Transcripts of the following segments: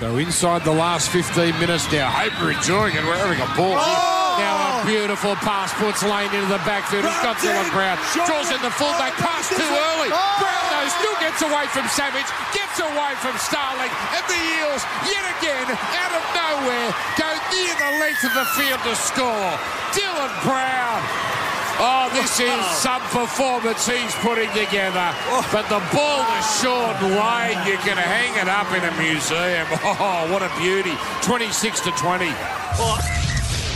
So inside the last 15 minutes now, hope you're enjoying it. We're having a ball. Oh! Now a beautiful pass puts Lane into the backfield. He's got Dylan Brown. Draws in the fullback. Pass too early. Brown though still gets away from Savage. Gets away from Starling. And the Eels, yet again, out of nowhere, go near the length of the field to score. Dylan Brown. Oh, this is oh. some performance he's putting together. Oh. But the ball to Shaun Lane, you can hang it up in a museum. Oh, what a beauty. 26 to 20.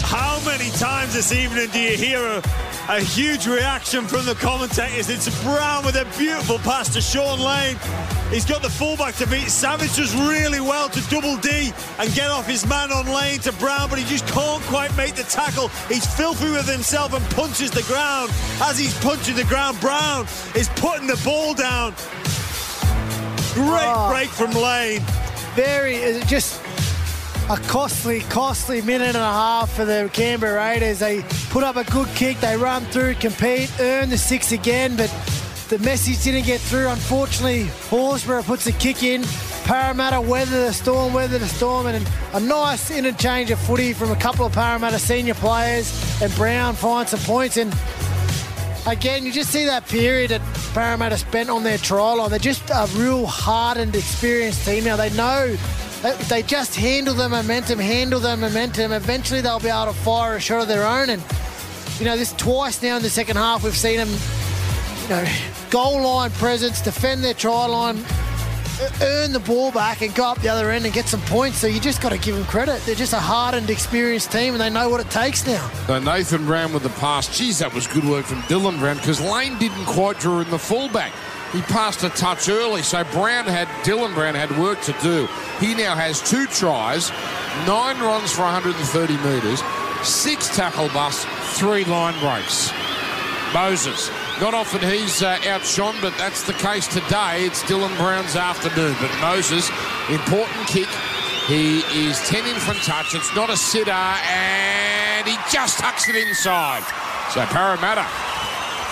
How many times this evening do you hear a, a huge reaction from the commentators? It's Brown with a beautiful pass to Shaun Lane. He's got the fullback to beat. Savage does really well to double D and get off his man on Lane to Brown, but he just can't quite make the tackle. He's filthy with himself and punches the ground. As he's punching the ground, Brown is putting the ball down. Great Oh. break from Lane. Very, just a costly, costly minute and a half for the Canberra Raiders. They put up a good kick, they run through, compete, earn the six again, but the message didn't get through. Unfortunately, Horsburgh puts a kick in. Parramatta weather the storm, weather the storm, and a nice interchange of footy from a couple of Parramatta senior players, and Brown finds some points. And again, you just see that period that Parramatta spent on their trial line. They're just a real hardened, experienced team now. They know if they just handle the momentum, handle the momentum, eventually they'll be able to fire a shot of their own. And, you know, this twice now in the second half, we've seen them, you know, goal line presence, defend their try line, earn the ball back and go up the other end and get some points. So you just got to give them credit. They're just a hardened, experienced team and they know what it takes now. So Nathan Brown with the pass. Geez, that was good work from Dylan Brown because Lane didn't quite draw in the fullback. He passed a touch early, so Brown had Dylan Brown had work to do. He now has two tries, nine runs for 130 metres, six tackle busts, three line breaks. Moses. Not often he's uh, outshone, but that's the case today. It's Dylan Brown's afternoon. But Moses, important kick. He is 10 in from touch. It's not a sitter, and he just tucks it inside. So Parramatta,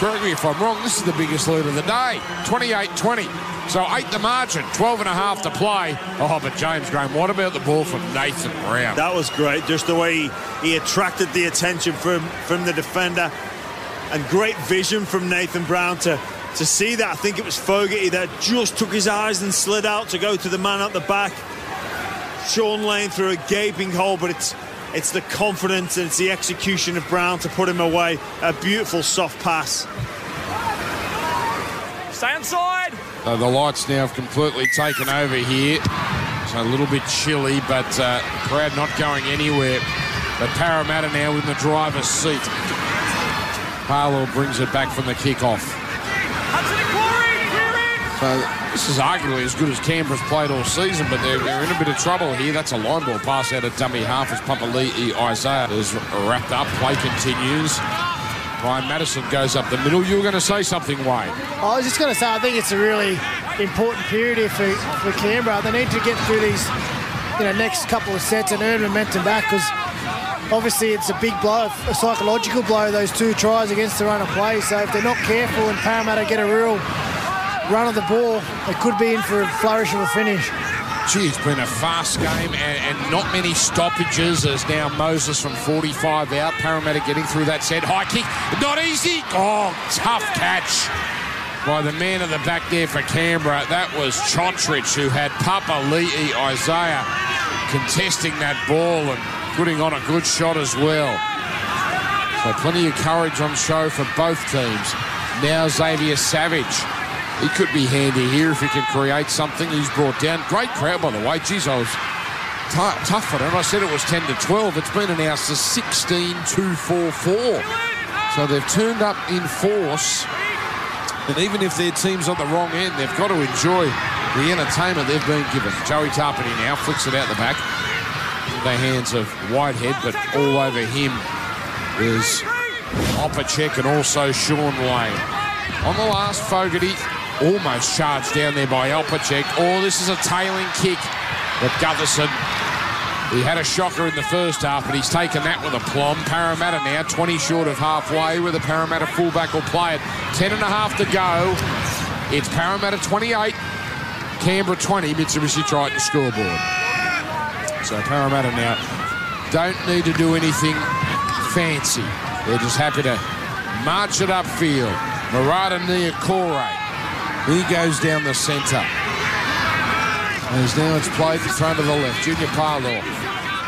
correct me if I'm wrong, this is the biggest lead of the day. 28-20. So eight the margin, 12 and a half to play. Oh, but James Graham, what about the ball from Nathan Brown? That was great, just the way he, he attracted the attention from, from the defender. And great vision from Nathan Brown to, to see that. I think it was Fogarty that just took his eyes and slid out to go to the man at the back. Shaun Lane through a gaping hole, but it's it's the confidence and it's the execution of Brown to put him away. A beautiful soft pass. Stay inside. Uh, the lights now have completely taken over here. It's a little bit chilly, but uh, crowd not going anywhere. But Parramatta now in the driver's seat. Harlow brings it back from the kickoff. So this is arguably as good as Canberra's played all season, but they're, they're in a bit of trouble here. That's a line ball pass out of dummy half as Papali'i Isaiah is wrapped up. Play continues. Ryan Matterson goes up the middle. You were going to say something, Wayne. I was just going to say, I think it's a really important period here for, for Canberra. They need to get through these, you know, next couple of sets and earn momentum back because obviously it's a big blow, a psychological blow, those two tries against the run of play. So if they're not careful and Parramatta get a real run of the ball, they could be in for a flourish of a finish. Gee, it's been a fast game and, and not many stoppages as now Moses from 45 out. Parramatta getting through that set. High kick, not easy. Oh, tough catch by the man at the back there for Canberra. That was Chotrich who had Papali'i Isaiah contesting that ball and putting on a good shot as well. So plenty of courage on show for both teams. Now Xavier Savage. He could be handy here if he can create something. He's brought down. Great crowd, by the way. Geez, I was t- tough for them. I said it was 10 to 12. It's been announced as 16 2 4 4. So they've turned up in force. And even if their team's on the wrong end, they've got to enjoy the entertainment they've been given. Joey Tapine now flicks it out the back. The hands of Whitehead, but all over him is Opacic and also Sean Lane. On the last, Fogarty almost charged down there by Opacic. Oh, this is a tailing kick. But Gutherson, he had a shocker in the first half, but he's taken that with a aplomb. Parramatta now 20 short of halfway with a Parramatta fullback will play it. 10 and a half to go. It's Parramatta 28, Canberra 20, Mitsubishi Triton scoreboard. So Parramatta now don't need to do anything fancy. They're just happy to march it upfield. Marata Niukore. He goes down the centre. And as now it's played in front of the left. Junior Paulo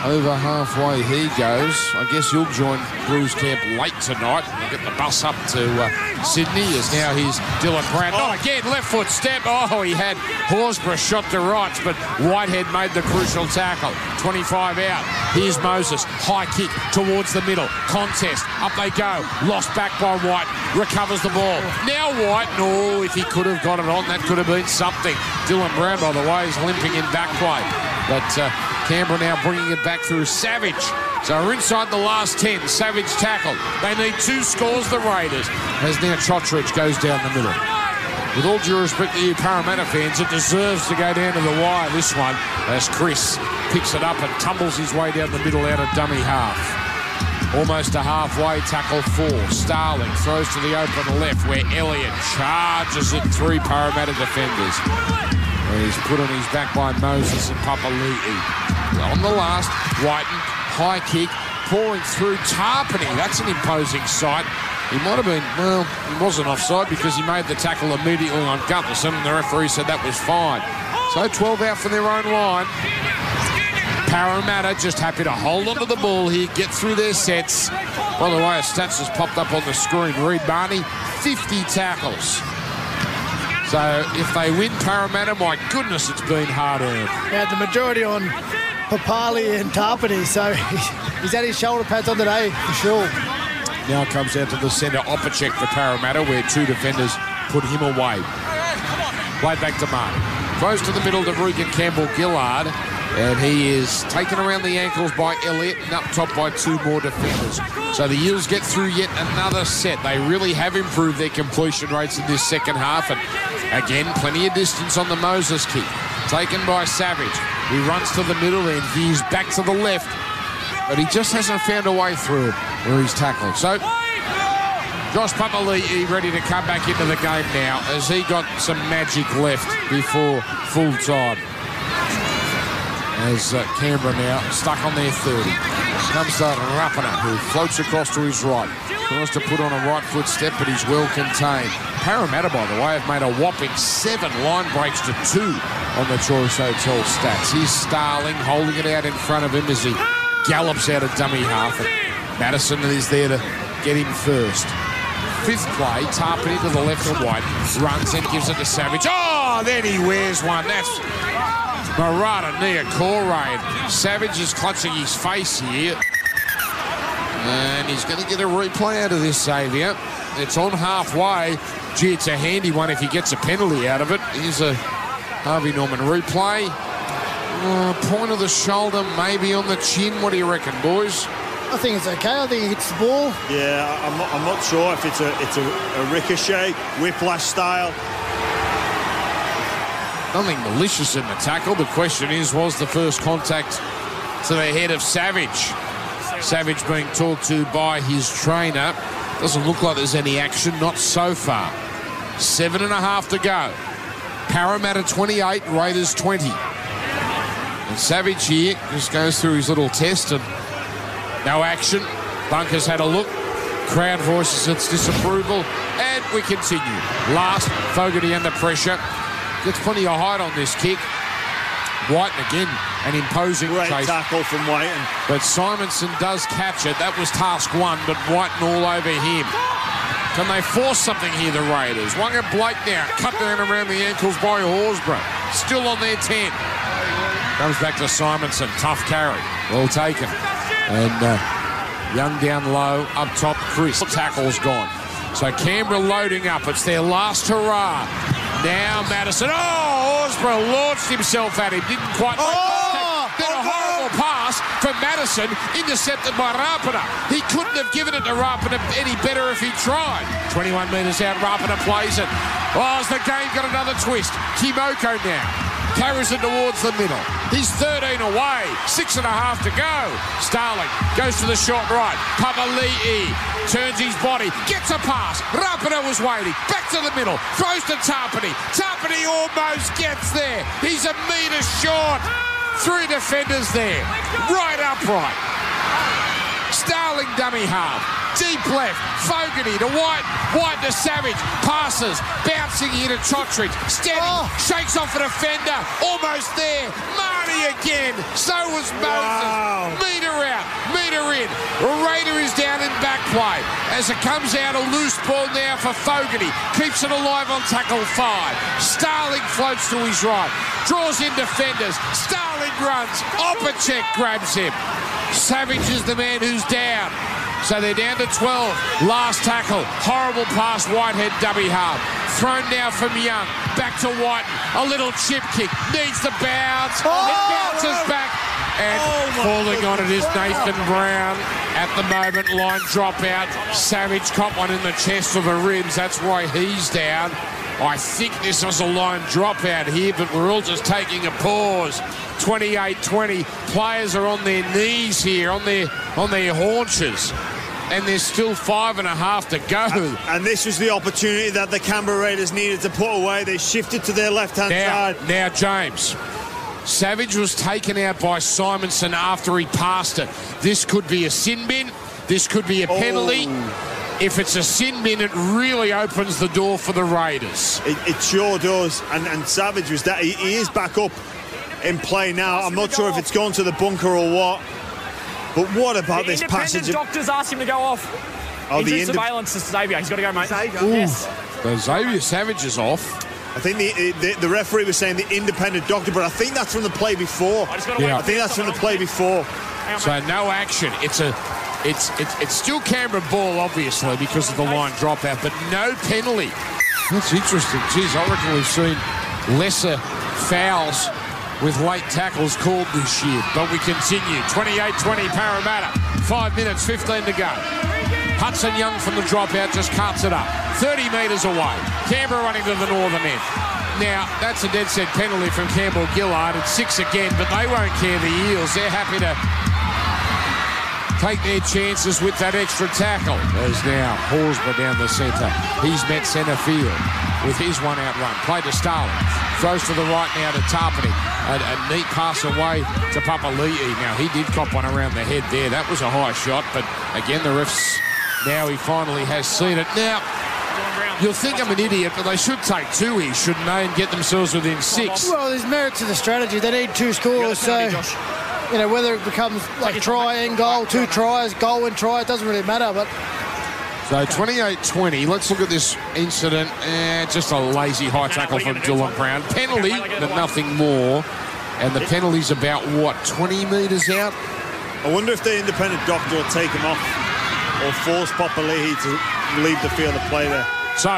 over halfway he goes. I guess he'll join Blues camp late tonight. We'll get the bus up to uh, Sydney as now he's Dylan Brown. Oh, again, left foot step. Oh, he had Horsburgh shot to rights, but Whitehead made the crucial tackle. 25 out. Here's Moses. High kick towards the middle. Contest. Up they go. Lost back by White. Recovers the ball. Now White. No, if he could have got it on, that could have been something. Dylan Brown, by the way, is limping in back play. But uh, Canberra now bringing it back through Savage. So we're inside the last 10. Savage tackle. They need two scores, the Raiders. As now Chotridge goes down the middle. With all due respect to you Parramatta fans, it deserves to go down to the wire, this one, as Kris picks it up and tumbles his way down the middle out of dummy half. Almost a halfway tackle four. Starling throws to the open left where Elliott charges at three Parramatta defenders. And He's put on his back by Moses and Papali'i. On the last, Wighton, high kick, pouring through Tapine. That's an imposing sight. He might have been, well, he wasn't offside because he made the tackle immediately on Gutherson and the referee said that was fine. So 12 out from their own line. Parramatta just happy to hold onto the ball here, get through their sets. By the way, a stats has popped up on the screen. Reed Mahoney, 50 tackles. So if they win Parramatta, my goodness, it's been hard earned. Yeah, the majority on Papali'i and Tapine, so he's had his shoulder pads on today for sure. Now comes out to the centre, Opacic for Parramatta, where two defenders put him away. Played back to Mark. Throws to the middle to Reagan Campbell Gillard. And he is taken around the ankles by Elliott and up top by two more defenders. So the Eels get through yet another set. They really have improved their completion rates in this second half. And again, plenty of distance on the Moses kick. Taken by Savage. He runs to the middle and he's back to the left. But he just hasn't found a way through where he's tackled. So Josh Papali'i ready to come back into the game now as he got some magic left before full time. As uh, Canberra now stuck on their 30. Comes to Rapana, who floats across to his right. Tries to put on a right foot step, but he's well contained. Parramatta, by the way, have made a whopping seven line breaks to two on the Choice Hotel stats. Here's Starling holding it out in front of him as he gallops out of dummy half. And Matterson is there to get him first. Fifth play, Tapine to the left of White. Runs and gives it to Savage. Oh, then he wears one. That's Marata Niukore. Savage is clutching his face here. And he's going to get a replay out of this, Xavier. It's on halfway. Gee, it's a handy one if he gets a penalty out of it. Here's a Harvey Norman replay. Uh, point of the shoulder, maybe on the chin. What do you reckon, boys? I think it's okay. I think he hits the ball. Yeah, I'm not, I'm not sure if it's a it's a, a ricochet, whiplash style. Nothing malicious in the tackle. The question is, was the first contact to the head of Savage? Savage being talked to by his trainer. Doesn't look like there's any action, not so far. Seven and a half to go. Parramatta 28, Raiders 20. And Savage here just goes through his little test and no action. Bunker's had a look. Crowd voices its disapproval. And we continue. Last, Fogarty under pressure. Gets plenty of height on this kick. White again, an imposing Great chase. tackle from Wighton. But Simonsson does catch it. That was task one, but Wighton all over him. Can they force something here, the Raiders? Waqa Blake now, cut down around the ankles by Horsburgh. Still on their 10. Comes back to Simonsson. Tough carry. Well taken. And uh, Young down low. Up top, Kris. Tackle's gone. So Canberra loading up. It's their last hurrah. Now Matterson. Oh, Horsburgh launched himself at him. Didn't quite make Oh! contact. Then a horrible from Matterson, intercepted by Rapana. He couldn't have given it to Rapana any better if he tried. 21 metres out, Rapana plays it. Oh, as the game got another twist. Timoko now carries it towards the middle. He's 13 away, six and a half to go. Starling goes to the short right. Papali'i turns his body, gets a pass. Rapana was waiting, back to the middle, throws to Tapine. Tapine almost gets there. He's a metre short. Three defenders there. Right upright. Starling dummy half. Deep left. Fogarty to White. White to Savage. Passes. Bouncing here to Trotridge. Steady. Oh. Shakes off a defender. Almost there. Marty again. So was Moses. Wow. Meter out. Meter in. Raider is down in back play. As it comes out, a loose ball now for Fogarty. Keeps it alive on tackle five. Starling floats to his right. Draws in defenders. Starling runs. Opacic grabs him. Savage is the man who's down. So they're down to 12. Last tackle. Horrible pass. Whitehead dummy half. Thrown now from Young. Back to White. A little chip kick. Needs the bounce. it bounces back. And Oh, falling on it is Nathan Brown. At the moment, line drop out. Savage caught one in the chest for the ribs. That's why he's down. I think this was a line drop out here, but we're all just taking a pause. 28-20. Players are on their knees here, on their on their haunches. And there's still five and a half to go. And this was the opportunity that the Canberra Raiders needed to put away. They shifted to their left-hand Now, side. now, James. Savage was taken out by Simonsson after he passed it. This could be a sin bin. This could be a oh. penalty. If it's a sin bin, it really opens the door for the Raiders. It, it sure does. And, and Savage was that. He, he is back up in play now. I'm not sure if it's gone to the bunker or what. But what about The this independent passage? of- doctors asked him to go off. Oh, the Into surveillance to Xavier. He's got to go, mate. Yes. So Xavier Savage is off. I think the, eh, the the referee was saying the independent doctor, but I think that's from the play before. I just got to Yeah. I think that's from the play before. So no action. It's a, it's it's it's still Canberra ball, obviously, because of the line dropout, but no penalty. That's interesting. Geez, I reckon we've seen lesser fouls with late tackles called this year. But we continue. 28-20 Parramatta. Five minutes, 15 to go. Hudson Young from the dropout just cuts it up. 30 metres away. Canberra running to the northern end. Now, that's a dead set penalty from Campbell Gillard. It's six again, but they won't care the Eels. They're happy to take their chances with that extra tackle. There's now Horsburgh down the centre. He's met centre field with his one out run. Play to Starling. Throws to the right now to Tapine. A, a neat pass away to Papali'i. Now, he did cop one around the head there. That was a high shot, but again, the refs, now he finally has seen it. Now, you'll think I'm an idiot, but they should take two here, shouldn't they, and get themselves within six. Well, there's merit to the strategy. They need two scores, so Josh. You know whether it becomes like try and goal, two tries, goal and try, it doesn't really matter. But So 28-20. Let's look at this incident. Eh, just a lazy high tackle from Dylan Brown. Penalty, but nothing more. And the penalty's about what 20 metres out. I wonder if the independent doctor will take him off or force Papali'i to leave the field of play there. So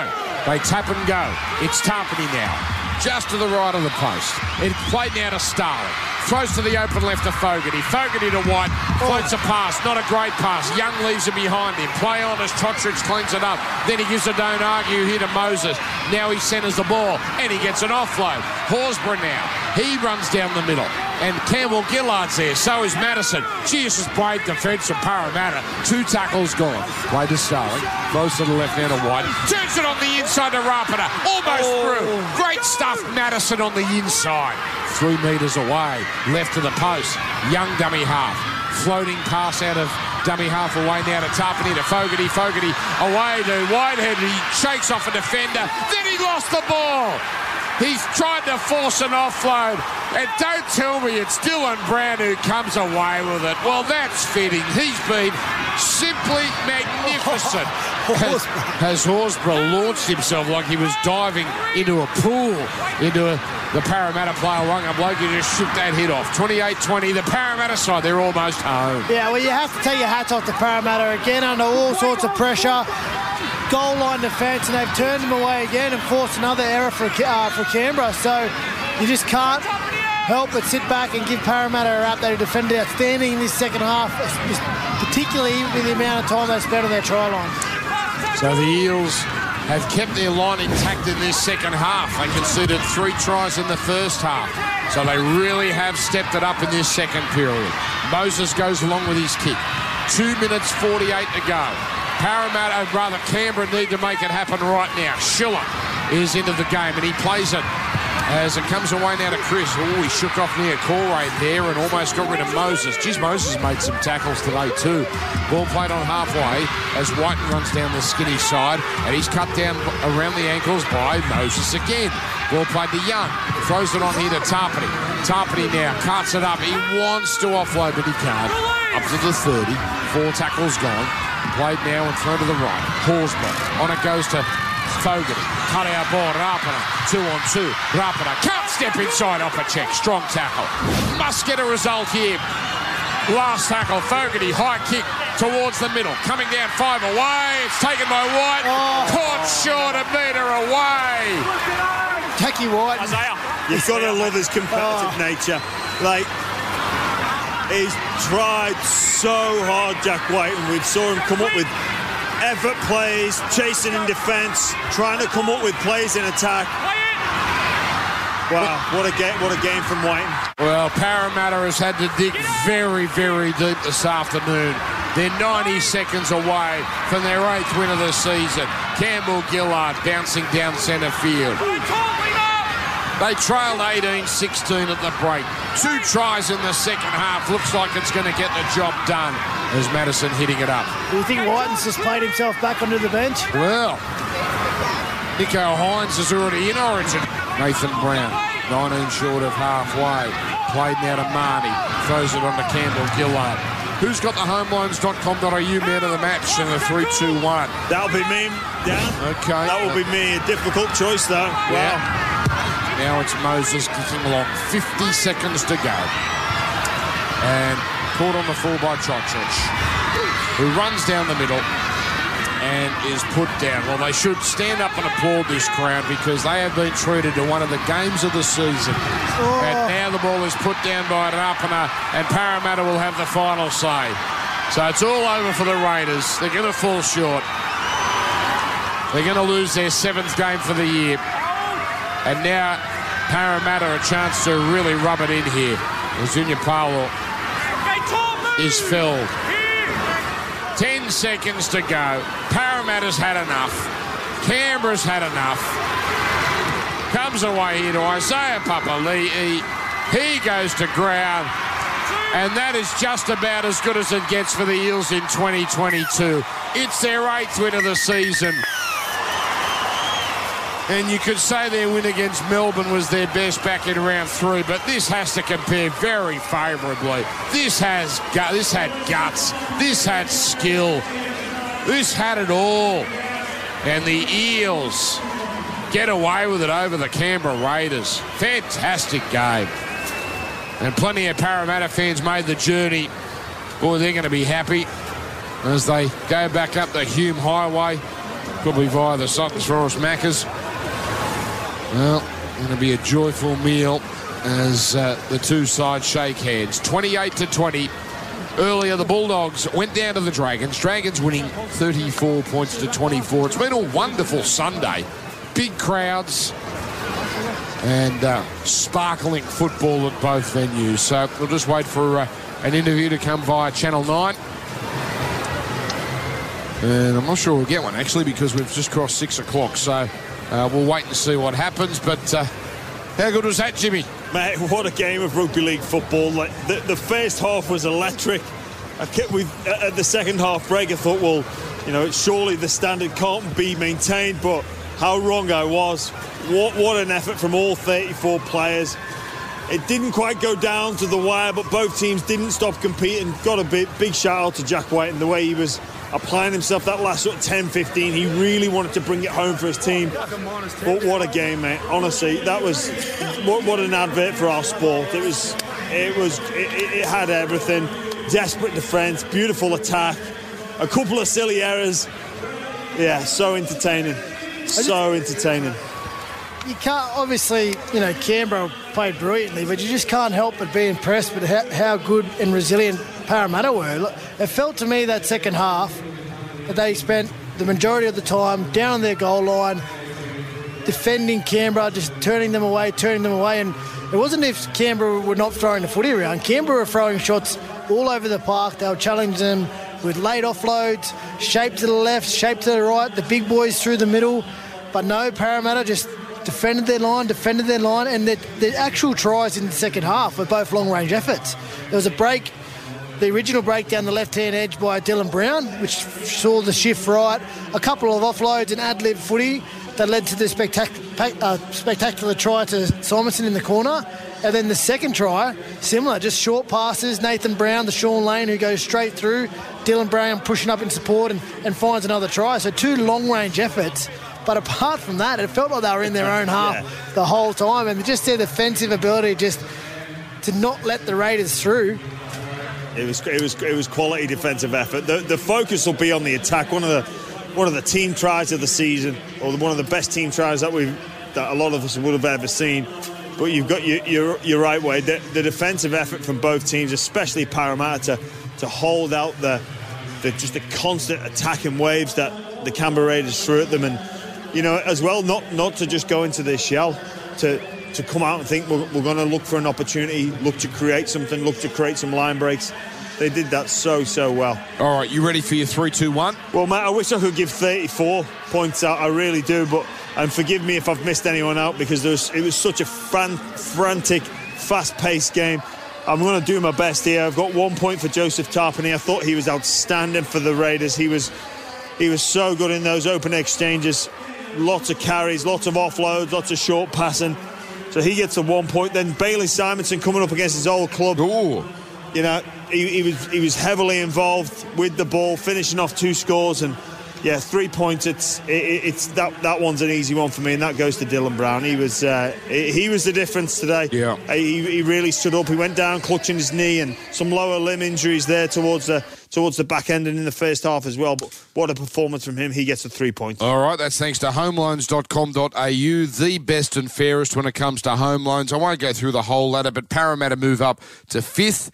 they tap and go. It's Tapine now, just to the right of the post. It's played now to Starling. Throws to the open left to Fogarty. Fogarty to White. Floats a pass. Not a great pass. Young leaves it behind him. Play on as Trotridge cleans it up. Then he gives a don't argue here to Moses. Now he centres the ball and he gets an offload. Horsburgh now. He runs down the middle. And Campbell Gillard's there. So is Matterson. Geez, this brave defence from Parramatta. Two tackles gone. Play to Starling. Close to the left now to White. Turns it on the inside to Rapana. Almost oh. through. Great stuff, Matterson on the inside. Three metres away. Left to the post. Young dummy half. Floating pass out of dummy half away now to Tapine to Fogarty. Fogarty away to Whitehead. He shakes off a defender. Then he lost the ball. He's tried to force an offload. And don't tell me it's Dylan Brown who comes away with it. Well, that's fitting. He's been simply magnificent. Has, has Horsburgh launched himself like he was diving into a pool, into a, the Parramatta player Waqa Blake who just shook that hit off. 28-20, the Parramatta side, they're almost home. yeah, well, you have to take your hats off to Parramatta again under all sorts of pressure. Goal line defence, and they've turned them away again and forced another error for uh, for Canberra. So you just can't help but sit back and give Parramatta a rap. They defended outstanding in this second half, particularly with the amount of time they spent on their try line. So the Eels have kept their line intact in this second half. They conceded three tries in the first half. So they really have stepped it up in this second period. Moses goes along with his kick. Two minutes 48 to go. Parramatta, rather Canberra, need to make it happen right now. Schiller is into the game and he plays it as it comes away now to Kris. Oh, he shook off near Corey there and almost got rid of Moses. Geez, Moses made some tackles today too. Ball played on halfway as Wighton runs down the skinny side and he's cut down around the ankles by Moses again. Ball played to Young. Throws it on here to Tapine. Tapine now cuts it up. He wants to offload, but he can't. Up to the 30. Four tackles gone. Played now and thrown to the right. Horsburgh. On it goes to Fogarty. Cut out ball. Rapana. Two on two. Rapana can't step inside off a check. Strong tackle. Must get a result here. Last tackle. Fogarty. High kick towards the middle. Coming down five away. It's taken by White. Oh. Caught short a metre away. Tacky White. Isaiah. You've got to love his competitive Oh. nature. Like, he's tried so hard, Jack White, and we saw him come up with effort plays, chasing in defence, trying to come up with plays in attack. Wow, what a game! What a game from White. Well, Parramatta has had to dig very, very deep this afternoon. They're 90 seconds away from their eighth win of the season. Campbell Gillard bouncing down centre field. They trailed 18-16 at the break. Two tries in the second half. Looks like it's going to get the job done as Matterson hitting it up. Do you think Wighton's just played himself back onto the bench? Well, Nicho Hynes is already in origin. Nathan Brown, 19 short of halfway. Played now to Marnie. Throws it on to Campbell Gillard. Who's got the homeloans.com.au man of the match in the 3-2-1? That'll be me, Dan. Okay. That will be me. A difficult choice, though. Yeah. Wow. Now it's Moses kicking along. 50 seconds to go. And caught on the full by Chocich, who runs down the middle and is put down. Well, they should stand up and applaud this crowd because they have been treated to one of the games of the season. And oh. now the ball is put down by Rapana and Parramatta will have the final say. So it's all over for the Raiders. They're going to fall short. They're going to lose their seventh game for the year. And now Parramatta a chance to really rub it in here. Junior Paulo is filled. Ten seconds to go. Parramatta's had enough. Canberra's had enough. Comes away here to Isaiah Papali'i. He goes to ground. And that is just about as good as it gets for the Eels in 2022. It's their eighth win of the season. And you could say their win against Melbourne was their best back in round three, but this has to compare very favourably. This has gu- this had guts. This had skill. This had it all. And the Eels get away with it over the Canberra Raiders. Fantastic game. And plenty of Parramatta fans made the journey. Boy, they're going to be happy as they go back up the Hume Highway, probably via the Sutton's Forest Maccas. Well, going to be a joyful meal as uh, the two sides shake hands. 28 to 20. Earlier, the Bulldogs went down to the Dragons. Dragons winning 34 points to 24. It's been a wonderful Sunday. Big crowds and uh, sparkling football at both venues. So we'll just wait for uh, an interview to come via Channel 9. And I'm not sure we'll get one actually because we've just crossed six o'clock. So uh, we'll wait and see what happens. But uh, how good was that, Jimmy? Mate, what a game of rugby league football. Like the, the first half was electric. I kept with at the second half break. I thought, well, you know, surely the standard can't be maintained. But how wrong I was. What what an effort from all 34 players. It didn't quite go down to the wire, but both teams didn't stop competing. Got a big, big shout out to Jack White and the way he was applying himself that last sort of 10 15. He really wanted to bring it home for his team. But what a game, mate. Honestly, that was what, what an advert for our sport. It was, it was, it, it had everything. Desperate defence, beautiful attack, a couple of silly errors. Yeah, so entertaining. So entertaining. You can't, obviously, you know, Canberra played brilliantly, but you just can't help but be impressed with how, how good and resilient Parramatta were. It felt to me that second half that they spent the majority of the time down their goal line, defending Canberra, just turning them away, turning them away. And it wasn't if Canberra were not throwing the footy around. Canberra were throwing shots all over the park. They were challenging them with late offloads, shape to the left, shape to the right, the big boys through the middle. But no, Parramatta just defended their line, defended their line, and the, the actual tries in the second half were both long range efforts. There was a break, the original break down the left hand edge by Dylan Brown, which saw the shift right, a couple of offloads and ad lib footy that led to the spectac- uh, spectacular try to Simonsson in the corner. And then the second try, similar, just short passes. Nathan Brown, the Shaun Lane, who goes straight through. Dylan Brown pushing up in support and, and finds another try. So two long range efforts. But apart from that, it felt like they were in their own half yeah. the whole time. And just their defensive ability just to not let the Raiders through. It was it was it was quality defensive effort. The the focus will be on the attack. One of the one of the team tries of the season, or one of the best team tries that we that a lot of us would have ever seen. But you've got your, your, your right way. The, the, defensive effort from both teams, especially Parramatta, to, to hold out the, the just the constant attacking waves that the Canberra Raiders threw at them, and you know as well not not to just go into their shell, to to come out and think we're, we're going to look for an opportunity, look to create something, look to create some line breaks. They did that so, so well. All right, you ready for your three, two, one? Well, Matt, I wish I could give 34 points out. I really do, but and forgive me if I've missed anyone out because was, it was such a fran- frantic, fast-paced game. I'm going to do my best here. I've got one point for Joseph Tapine. I thought he was outstanding for the Raiders. He was he was so good in those open exchanges. Lots of carries, lots of offloads, lots of short passing. So he gets a one point. Then Bailey Simonsson coming up against his old club. Ooh. You know, he, he, was he was heavily involved with the ball, finishing off two scores and yeah, three points. It's it, it's that that one's an easy one for me, and that goes to Dylan Brown. He was uh, he was the difference today. Yeah, he, he really stood up. He went down, clutching his knee, and some lower limb injuries there towards the towards the back end and in the first half as well. But what a performance from him. He gets the three points. All right, that's thanks to homeloans.com.au, the best and fairest when it comes to home loans. I won't go through the whole ladder, but Parramatta move up to fifth.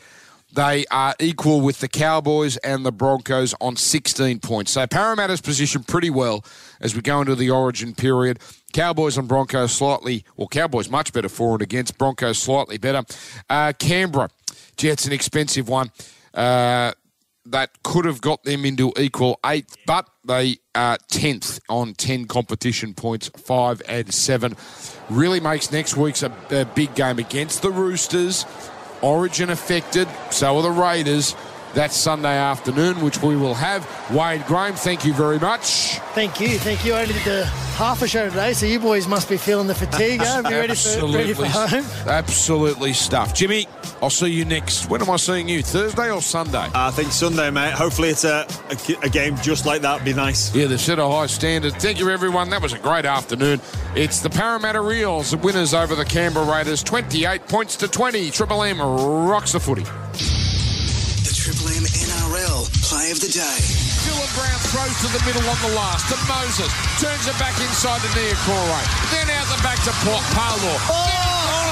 They are equal with the Cowboys and the Broncos on 16 points. So Parramatta's positioned pretty well as we go into the origin period. Cowboys and Broncos slightly, well, Cowboys much better for and against, Broncos slightly better. Uh, Canberra, Jets an expensive one. Uh, that could have got them into equal eighth, but they are 10th on 10 competition points, 5 and 7. Really makes next week's a, a big game against the Roosters. Origin affected, so are the Raiders. That's Sunday afternoon, which we will have. Wade Graham, thank you very much. Thank you, thank you. I only did the half a show today, so you boys must be feeling the fatigue. Huh? Be ready for, ready for home. Absolutely stuffed. Jimmy, I'll see you next. When am I seeing you? Thursday or Sunday? I think Sunday, mate. Hopefully it's a, a, a game just like that. would Be nice. Yeah, they set a high standard. Thank you, everyone. That was a great afternoon. It's the Parramatta Reels, the winners over the Canberra Raiders, 28 points to 20. Triple M rocks the footy. Play of the day. Dylan Brown throws to the middle on the last to Moses. Turns it back inside to Niukore. Then out the back to Paul. Oh!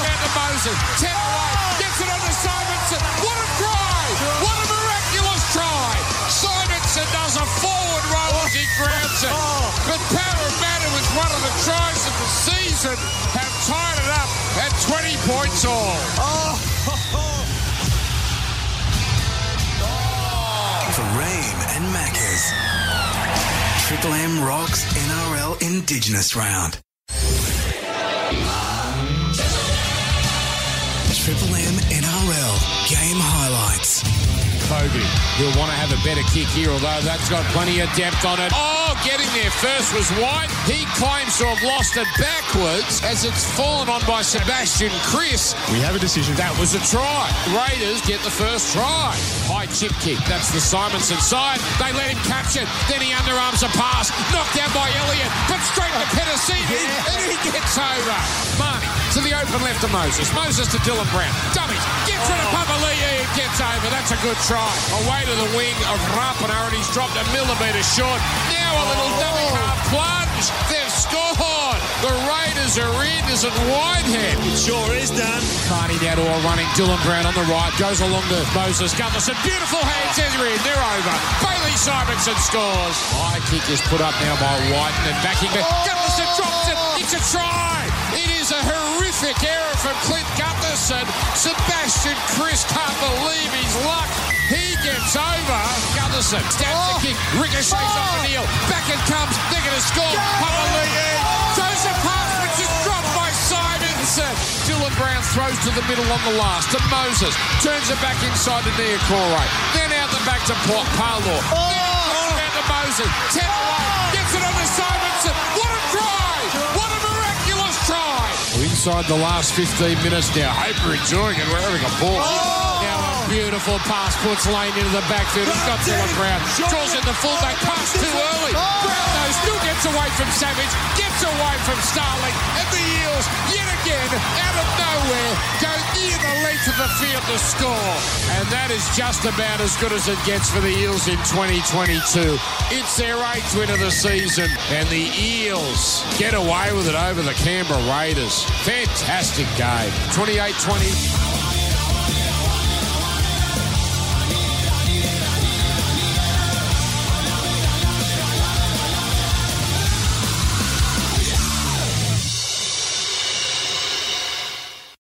Then out to Moses. Ten oh! away. Gets it on to Simonsson. What a try! What a miraculous try! Simonsson does a forward roll as he grabs it. Oh. But Parramatta was one of the tries of the season. Have tied it up at 20 points all. Oh. For Ream and Maccas. Triple M rocks NRL Indigenous Round. Triple M NRL game highlights. Kobe. He'll want to have a better kick here, although that's got plenty of depth on it. Oh, getting there first was White. He claims to have lost it backwards as it's fallen on by Sebastian Kris. We have a decision. That was a try. Raiders get the first try. High chip kick. That's the Simonsson side. They let him catch it. Then he underarms a pass. Knocked down by Elliott. But straight to Penisini. Yeah. And he gets over. Marnie to the open left of Moses. Moses to Dylan Brown. Dummies. Gets rid of oh. Papali'i. Gets over. That's a good try. Away to the wing of Rapana, and he's dropped a millimetre short. Now a little dummy half plunge. They've scored. The Raiders are in. Is it Whitehead? It sure is, Dan. Carney now to a running. Dylan Brown on the right. Goes along to Moses Gutherson. Beautiful hands. They're in. They're over. Bailey Simonsson scores. High kick is put up now by White and backing back. Gutherson drops it. It's a try. It is a horrific error from Clint Gutherson. Sebastian Kris can't believe his luck. He gets over. Gutherson stabs oh. the kick. Ricochets oh. off the kneel. Back it comes. They're going to score. Papali'i oh. throws a pass which is dropped. Wilson. Dylan Brown throws to the middle on the last to Moses. Turns it back inside to Niukore. Then out the back to Paulo. Oh! Then out to Moses. Ten oh. away. Gets it on to Simonsson. What a try! What a miraculous try! Inside the last 15 minutes now. Hoper enjoying it. We're having a ball. Oh. Beautiful pass puts Lane into the backfield. He's got the Brown. Draws in the fullback. Pass too early. Brownlow still gets away from Savage. Gets away from Starling. And the Eels, yet again, out of nowhere, go near the length of the field to score. And that is just about as good as it gets for the Eels in 2022. It's their eighth win of the season. And the Eels get away with it over the Canberra Raiders. Fantastic game. 28 20.